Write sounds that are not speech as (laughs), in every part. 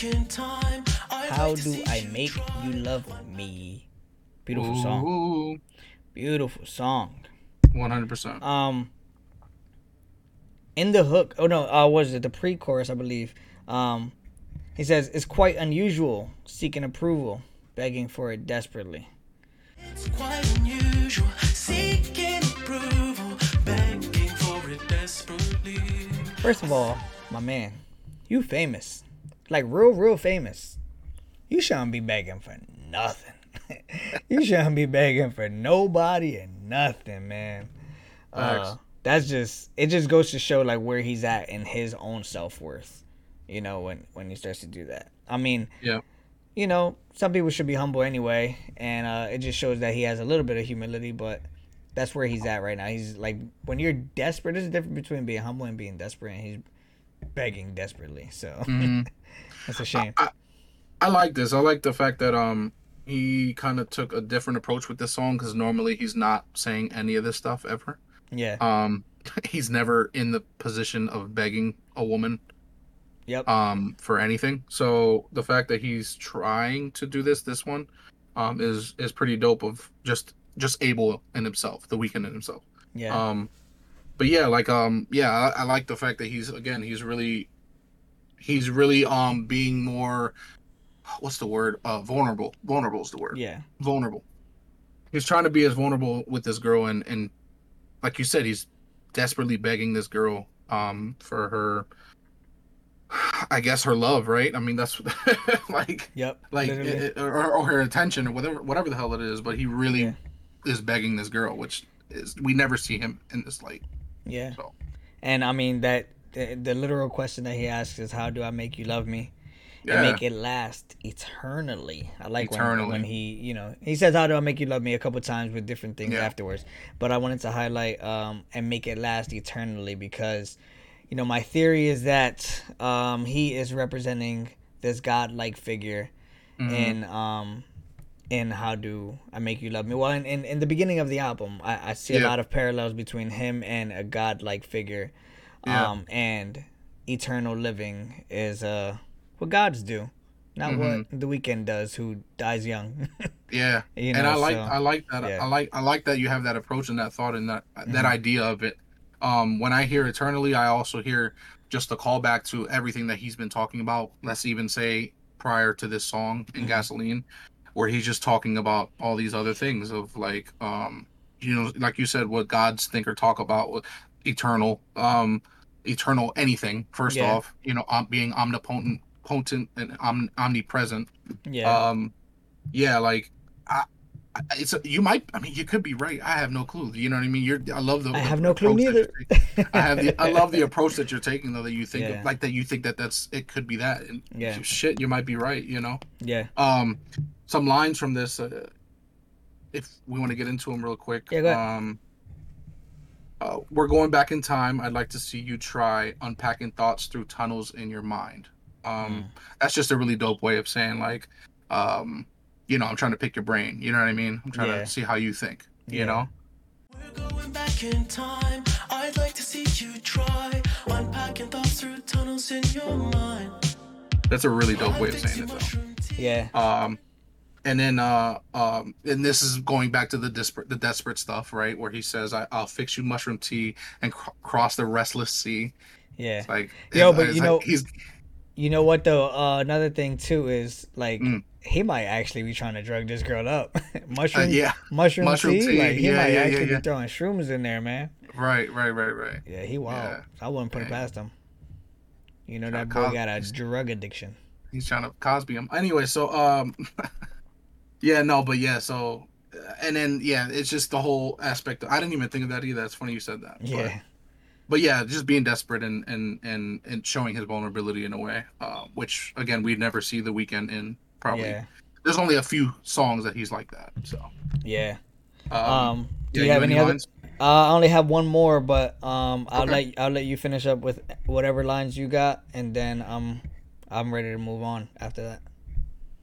How do I make you love me? Beautiful song. Beautiful song. one hundred percent. Um, in the hook. Oh no, uh, was it the pre-chorus? I believe. Um, he says it's quite unusual seeking approval, begging for it desperately. It's quite unusual, seeking approval, begging for it desperately. First of all, my man, you famous, like real, real famous. You shouldn't be begging for nothing. (laughs) you shouldn't be begging for nobody and nothing, man. Uh, that's just it. Just goes to show like where he's at in his own self worth. You know when when he starts to do that. I mean, Yeah. you know, some people should be humble anyway, and uh, it just shows that he has a little bit of humility. But that's where he's at right now. He's like when you're desperate. There's a difference between being humble and being desperate, and he's begging desperately. So (laughs) that's a shame. I like this. I like the fact that um he kind of took a different approach with this song because normally he's not saying any of this stuff ever. Yeah. Um, (laughs) he's never in the position of begging a woman Yep. um for anything. So the fact that he's trying to do this this one um is is pretty dope of just just able in himself, the Weeknd in himself. Yeah. Um but yeah, like um yeah, I, I like the fact that he's again he's really he's really um being more what's the word? Uh vulnerable. Vulnerable is the word. yeah. Vulnerable. He's trying to be as vulnerable with this girl and and like you said, he's desperately begging this girl um for her I guess her love, right? I mean that's (laughs) like Yep. like it- or, or her attention or whatever whatever the hell it is, but he really Yeah. is begging this girl, which is we never see him in this light. Yeah. So And I mean that the, the literal question that he asks is, "How do I make you love me?" yeah, and make it last eternally. I like when, Eternally. when he, you know, he says, "How do I make you love me?" a couple times with different things Yeah. afterwards. But I wanted to highlight um, and make it last eternally because, you know, my theory is that um, he is representing this godlike figure Mhm. in um in how do I make you love me. Well, in, in, in the beginning of the album, I, I see a lot of parallels between him and a godlike figure. Yeah. Um, and eternal living is uh what gods do, not what Mm-hmm. the Weeknd does, who dies young. (laughs) yeah. you know, and I like so- I like that yeah. I like I like that you have that approach and that thought and that that Mhm. idea of it. Um, when I hear eternally, I also hear just a callback to everything that he's been talking about. Let's even say prior to this song in Mhm. Gasoline, where he's just talking about all these other things of like, um, you know, like you said, what gods think or talk about, eternal, um, eternal anything. First Yeah. off, you know, um, being omnipotent, potent, and om- omnipresent yeah, um yeah like I, it's a, you might i mean you could be right i have no clue you know what i mean you're i love the I the have no clue neither. i have the i love the (laughs) approach that you're taking though that you think Yeah. like that you think that that's it could be that and Yeah. shit you might be right you know yeah, um some lines from this uh, if we want to get into them real quick Yeah, go ahead. um uh, we're going back in time i'd like to see you try unpacking thoughts through tunnels in your mind um that's just a really dope way of saying like um you know i'm trying to pick your brain you know what i mean i'm trying Yeah. to see how you think you Yeah. know We're going back in time. I'd like to see you try unpacking thoughts through tunnels in your mind. that's a really dope way of saying it though yeah, um and then uh um and this is going back to the desperate the desperate stuff right where he says I, i'll fix you mushroom tea and cr- cross the restless sea yeah. It's like Yo, it's- but you like know- he's You know what though? Uh, another thing too is like Mm. he might actually be trying to drug this girl up. (laughs) mushroom, uh, yeah mushroom, mushroom tea. tea, Like he yeah, might yeah, actually yeah. be throwing shrooms in there, man. right right right right Yeah, he wild. I wouldn't put it past him. You know that boy got a drug addiction. he's trying to Cosby him. Anyway, so um, (laughs) yeah, no, but yeah, so uh, and then yeah, it's just the whole aspect. Of, I didn't even think of that either. That's funny you said that. But, Yeah, but yeah, just being desperate and and and and showing his vulnerability in a way, uh, which again we'd never see the Weeknd in. Probably yeah, there's only a few songs that he's like that. So yeah. um, Um, do yeah, you have any other? lines? Uh, I only have one more, but um, I'll Okay. let I'll let you finish up with whatever lines you got, and then um, I'm ready to move on after that.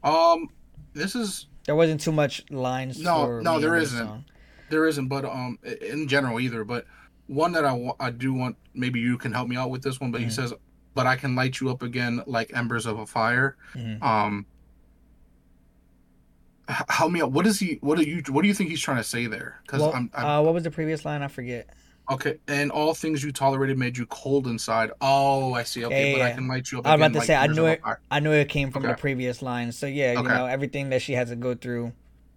Um, this is There wasn't too much lines. No, no, there isn't. there isn't, but um, in general either. But one that I I do want maybe you can help me out with this one. But he Mhm. says but I can light you up again like embers of a fire. Mhm. Um, help me out. What is he? What do you? What do you think he's trying to say there? Because Well, I'm, I'm uh, what was the previous line? I forget. Okay. And all things you tolerated made you cold inside. Oh, I see. Okay, Yeah, but I yeah. can light you up. I was about to like say I embers knew it. fire. I knew it came from the previous line. So yeah, you Okay. know everything that she has to go through,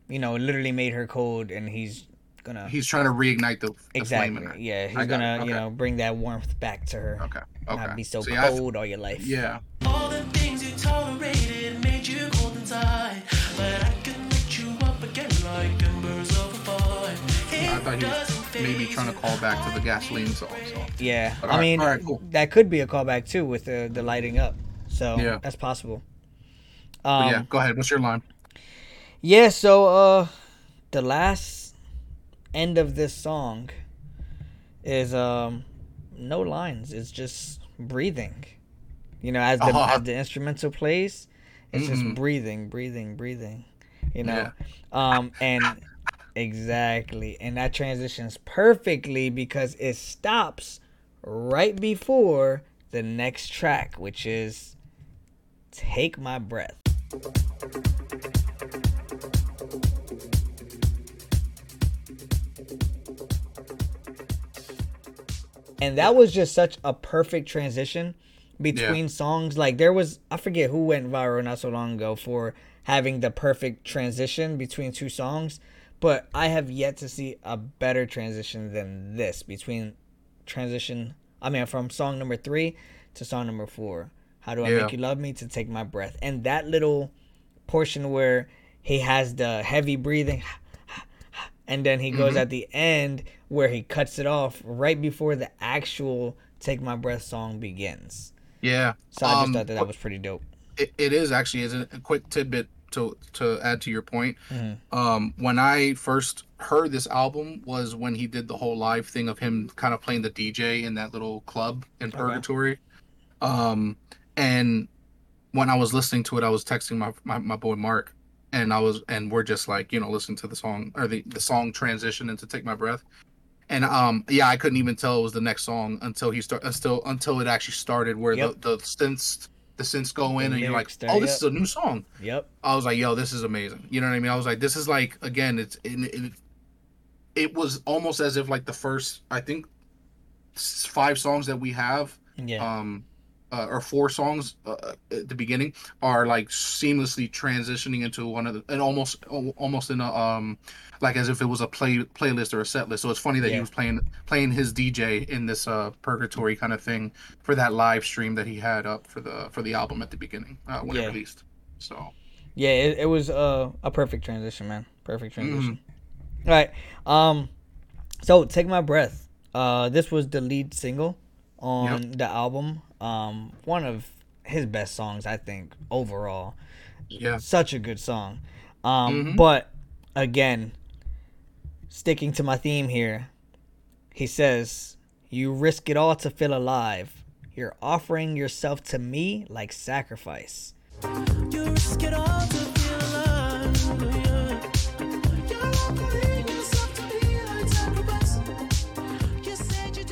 you know, literally made her cold, and he's gonna He's trying to reignite the, the flame exactly. in her. Yeah, he's got it. gonna you know bring that warmth back to her. Okay. Okay. Not be so See, I th- cold all your life. yeah. All the things you tolerated made you cold inside. But I can light you up again like embers of a fire. I thought he was maybe trying to call back to the gasoline song. So Yeah, But I alright- mean alright, cool. that could be a callback too with the the lighting up. So Yeah. that's possible. Um, yeah, go ahead. What's your line? Yeah, so uh the last end of this song is um no lines. It's just breathing. You know, as the Uh-huh. as the instrumental plays, it's just Mhm. breathing, breathing, breathing. You know. Um and exactly. And that transitions perfectly because it stops right before the next track, which is Take My Breath. and that was just such a perfect transition between songs like there was i forget who went viral not so long ago for having the perfect transition between two songs but i have yet to see a better transition than this between transition i mean from song number three to song number four how do i Yeah. make you love me to take my breath and that little portion where he has the heavy breathing and then he goes at the end where he cuts it off right before the actual "Take My Breath" song begins. Yeah. So I just Um, thought that that was pretty dope. it, it is actually is a quick tidbit to to add to your point. Mhm. Um, when I first heard this album was when he did the whole live thing of him kind of playing the DJ in that little club in Purgatory. Um, and when I was listening to it, I was texting my, my my boy Mark, and I was and we're just like you know listening to the song or the the song transition into Take My Breath. And um yeah, I couldn't even tell it was the next song until he start until until it actually started where Yep. the the synths the synths go in The and you're like, oh, this yep. is a new song. Yep. I was like, yo, this is amazing. You know what I mean? I was like, this is like again, it's it, it, it was almost as if like the first I think five songs that we have Yeah. um uh, or four songs uh, at the beginning are like seamlessly transitioning into one of the and almost almost in a um like as if it was a play playlist or a set list so it's funny that he was playing playing his dj in this uh purgatory kind of thing for that live stream that he had up for the for the album at the beginning uh, when Yeah. it released so yeah. It, it was uh, a perfect transition, man. Perfect transition. All right. Um. So take my breath. Uh, this was the lead single on the album. Um, one of his best songs, I think, overall. yeah such a good song. Um, Mhm. But again, sticking to my theme here, he says, You risk it all to feel alive. You're offering yourself to me like sacrifice. You risk it all to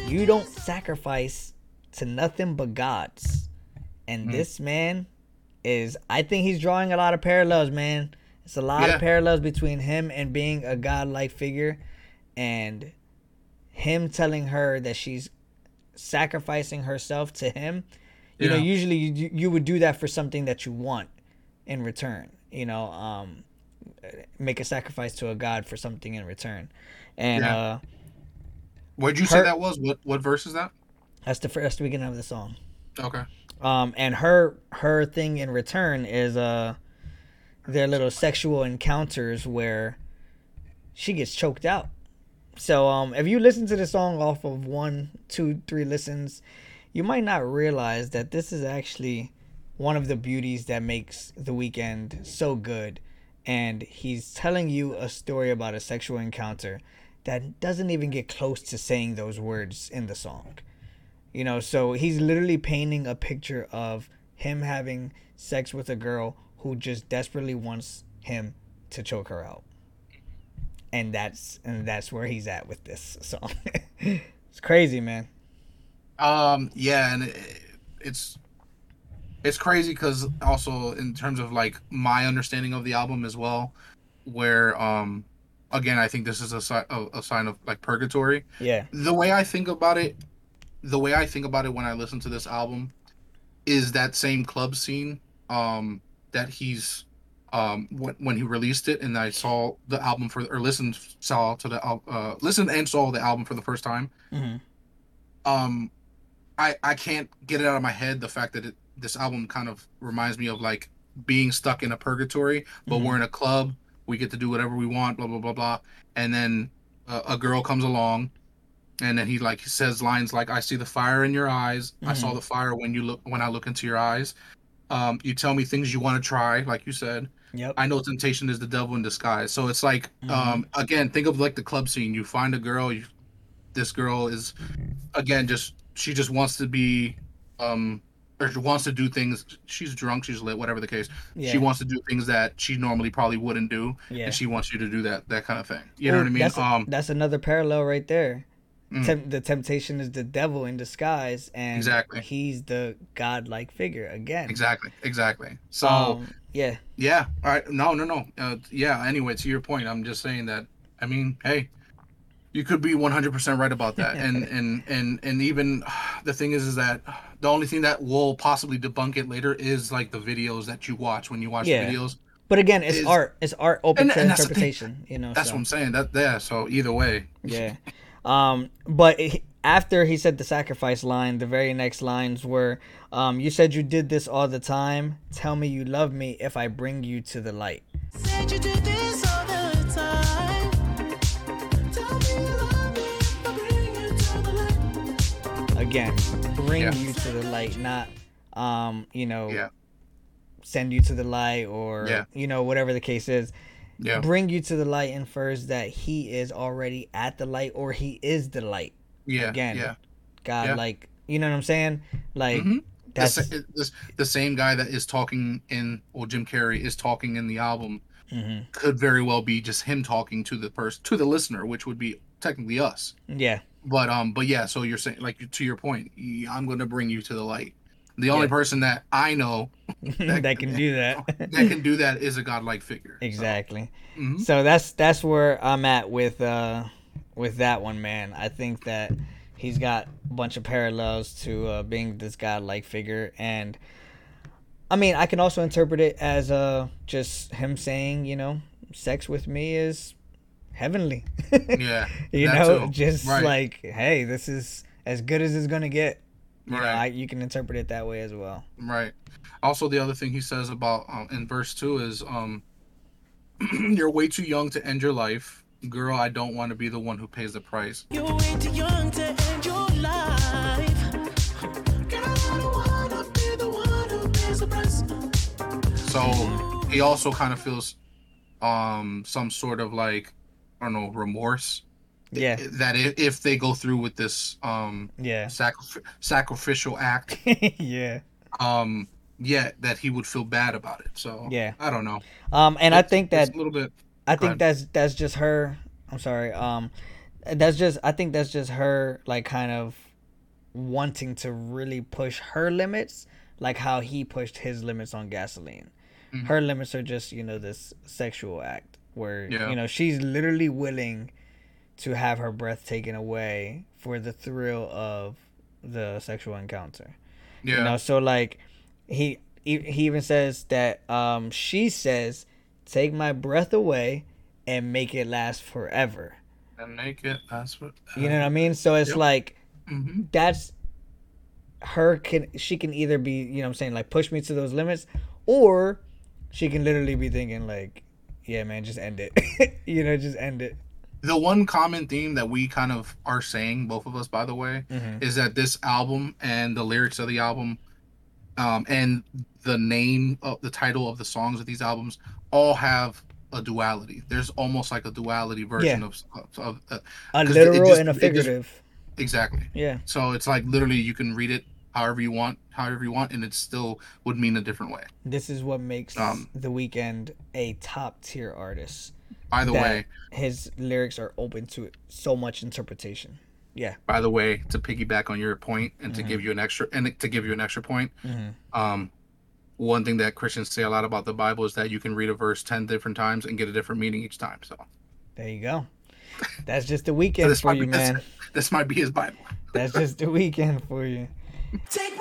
you don't sacrifice to nothing but gods. And this man is, I think he's drawing a lot of parallels, man. It's a lot Yeah. of parallels between him and being a godlike figure and him telling her that she's sacrificing herself to him. You know, usually you, you would do that for something that you want in return. You know, um, make a sacrifice to a god for something in return. And Yeah. uh, what'd you say that was? What what verse is that? That's the first beginning of the song. okay. Um and her her thing in return is uh their little sexual encounters where she gets choked out. So um if you listen to the song off of one two three listens you might not realize that this is actually one of the beauties that makes the Weeknd so good. And he's telling you a story about a sexual encounter that doesn't even get close to saying those words in the song you know, so he's literally painting a picture of him having sex with a girl who just desperately wants him to choke her out. And that's and that's where he's at with this song. (laughs) it's crazy, man. Um, yeah, and it, it's it's crazy because also in terms of like my understanding of the album as well, where um again I think this is a sign a, a sign of like purgatory. Yeah. The way I think about it, the way I think about it when I listen to this album, is that same club scene um that he's um when, when he released it and I saw the album for or listened saw to the uh listened and saw the album for the first time hmm um i i can't get it out of my head the fact that it, this album kind of reminds me of like being stuck in a purgatory but Mhm. we're in a club we get to do whatever we want blah blah blah blah and then uh, a girl comes along and then he like says lines like i see the fire in your eyes i saw the fire when you look when i look into your eyes um you tell me things you want to try like you said Yep. I know temptation is the devil in disguise. So it's like, Mhm. um, again, think of like the club scene. You find a girl. You, this girl is, again, just she just wants to be, um, or she wants to do things. She's drunk. She's lit. Whatever the case. yeah. She wants to do things that she normally probably wouldn't do, yeah. and she wants you to do that. That kind of thing. You know what I mean? That's, um, that's another parallel right there. Mm. Temp- the temptation is the devil in disguise, and Exactly. he's the godlike figure again. exactly, exactly. So. Um, yeah, Yeah. All right. No, no, no. Uh, yeah. Anyway, to your point, I'm just saying that. I mean, hey, you could be 100% right about that, (laughs) and and and and even (sighs) the thing is, is that the only thing that will possibly debunk it later is like the videos that you watch when you watch Yeah. the videos. but again, it's Is- art. It's art open And- to and that's the thing. interpretation. You know, That's so, what I'm saying. That yeah. So either way. yeah. Um, but it, after he said the sacrifice line, the very next lines were, um, "You said you did this all the time. Tell me you love me if I bring you to the light." Again, bring Yeah. you to the light, not, um, you know, Yeah. send you to the light or Yeah. you know whatever the case is. Yeah. Bring you to the light infers that he is already at the light or he is the light. Yeah. Again, Yeah. God, like you know what I'm saying? Like Mhm. The, that's sa- the, the same guy that is talking in, or Jim Carrey is talking in the album, mhm. could very well be just him talking to the person, to the listener, which would be technically us. yeah, but um but yeah so you're saying like to your point i'm going to bring you to the light the only Yeah. person that i know (laughs) that can do that. (laughs) that can do that is a godlike figure So, exactly. mhm. So that's that's where I'm at with uh with that one, man. I think that he's got a bunch of parallels to uh, being this godlike figure, and I mean, I can also interpret it as uh just him saying, you know, sex with me is heavenly. yeah (laughs) you know, too. just Right. like, hey, this is as good as it's gonna get. You know, Right. I, you can interpret it that way as well. right also the other thing he says about um, in verse 2 is um (clears throat) you're way too young to end your life girl i don't want to be the one who pays the price You're way too young to end your life. Girl, I don't wanna be the one who pays the price. so he also kind of feels um some sort of like i don't know remorse Yeah, that if, they go through with this um yeah, sacrif- sacrificial act (laughs) yeah. um yeah that he would feel bad about it so Yeah. i don't know Um, and I think it's that a little bit I Go think ahead. that's that's just her. I'm sorry. Um, that's just I think that's just her like kind of wanting to really push her limits, like how he pushed his limits on gasoline. Mhm. Her limits are just you know this sexual act where Yeah. you know she's literally willing to have her breath taken away for the thrill of the sexual encounter. yeah You know, so like he he even says that um she says, "Take my breath away and make it last forever." and make it that's what You know what I mean? So it's Yep. like hmm that's her can she can either be, you know what I'm saying, like push me to those limits or she can literally be thinking like, yeah, man, just end it. (laughs) you know, just end it. the one common theme that we kind of are saying both of us by the way Mhm. is that this album and the lyrics of the album um and the name of the title of the songs of these albums all have a duality there's almost like a duality version Yeah. of, of, of uh, A 'Cause it- it literal just- and a it just- figurative. exactly yeah. so it's like literally you can read it however you want however you want and it still would mean a different way This is what makes Um, The Weeknd a top tier artist. By the way his lyrics are open to so much interpretation. Yeah. By the way, to piggyback on your point and to Mhm. give you an extra and to give you an extra point, Mhm. um, one thing that Christians say a lot about the Bible is that you can read a verse ten different times and get a different meaning each time. So There you go. That's just the (laughs) Weeknd This for you, be- this- man. (laughs) this might be his Bible. That's just the Weeknd for you. Take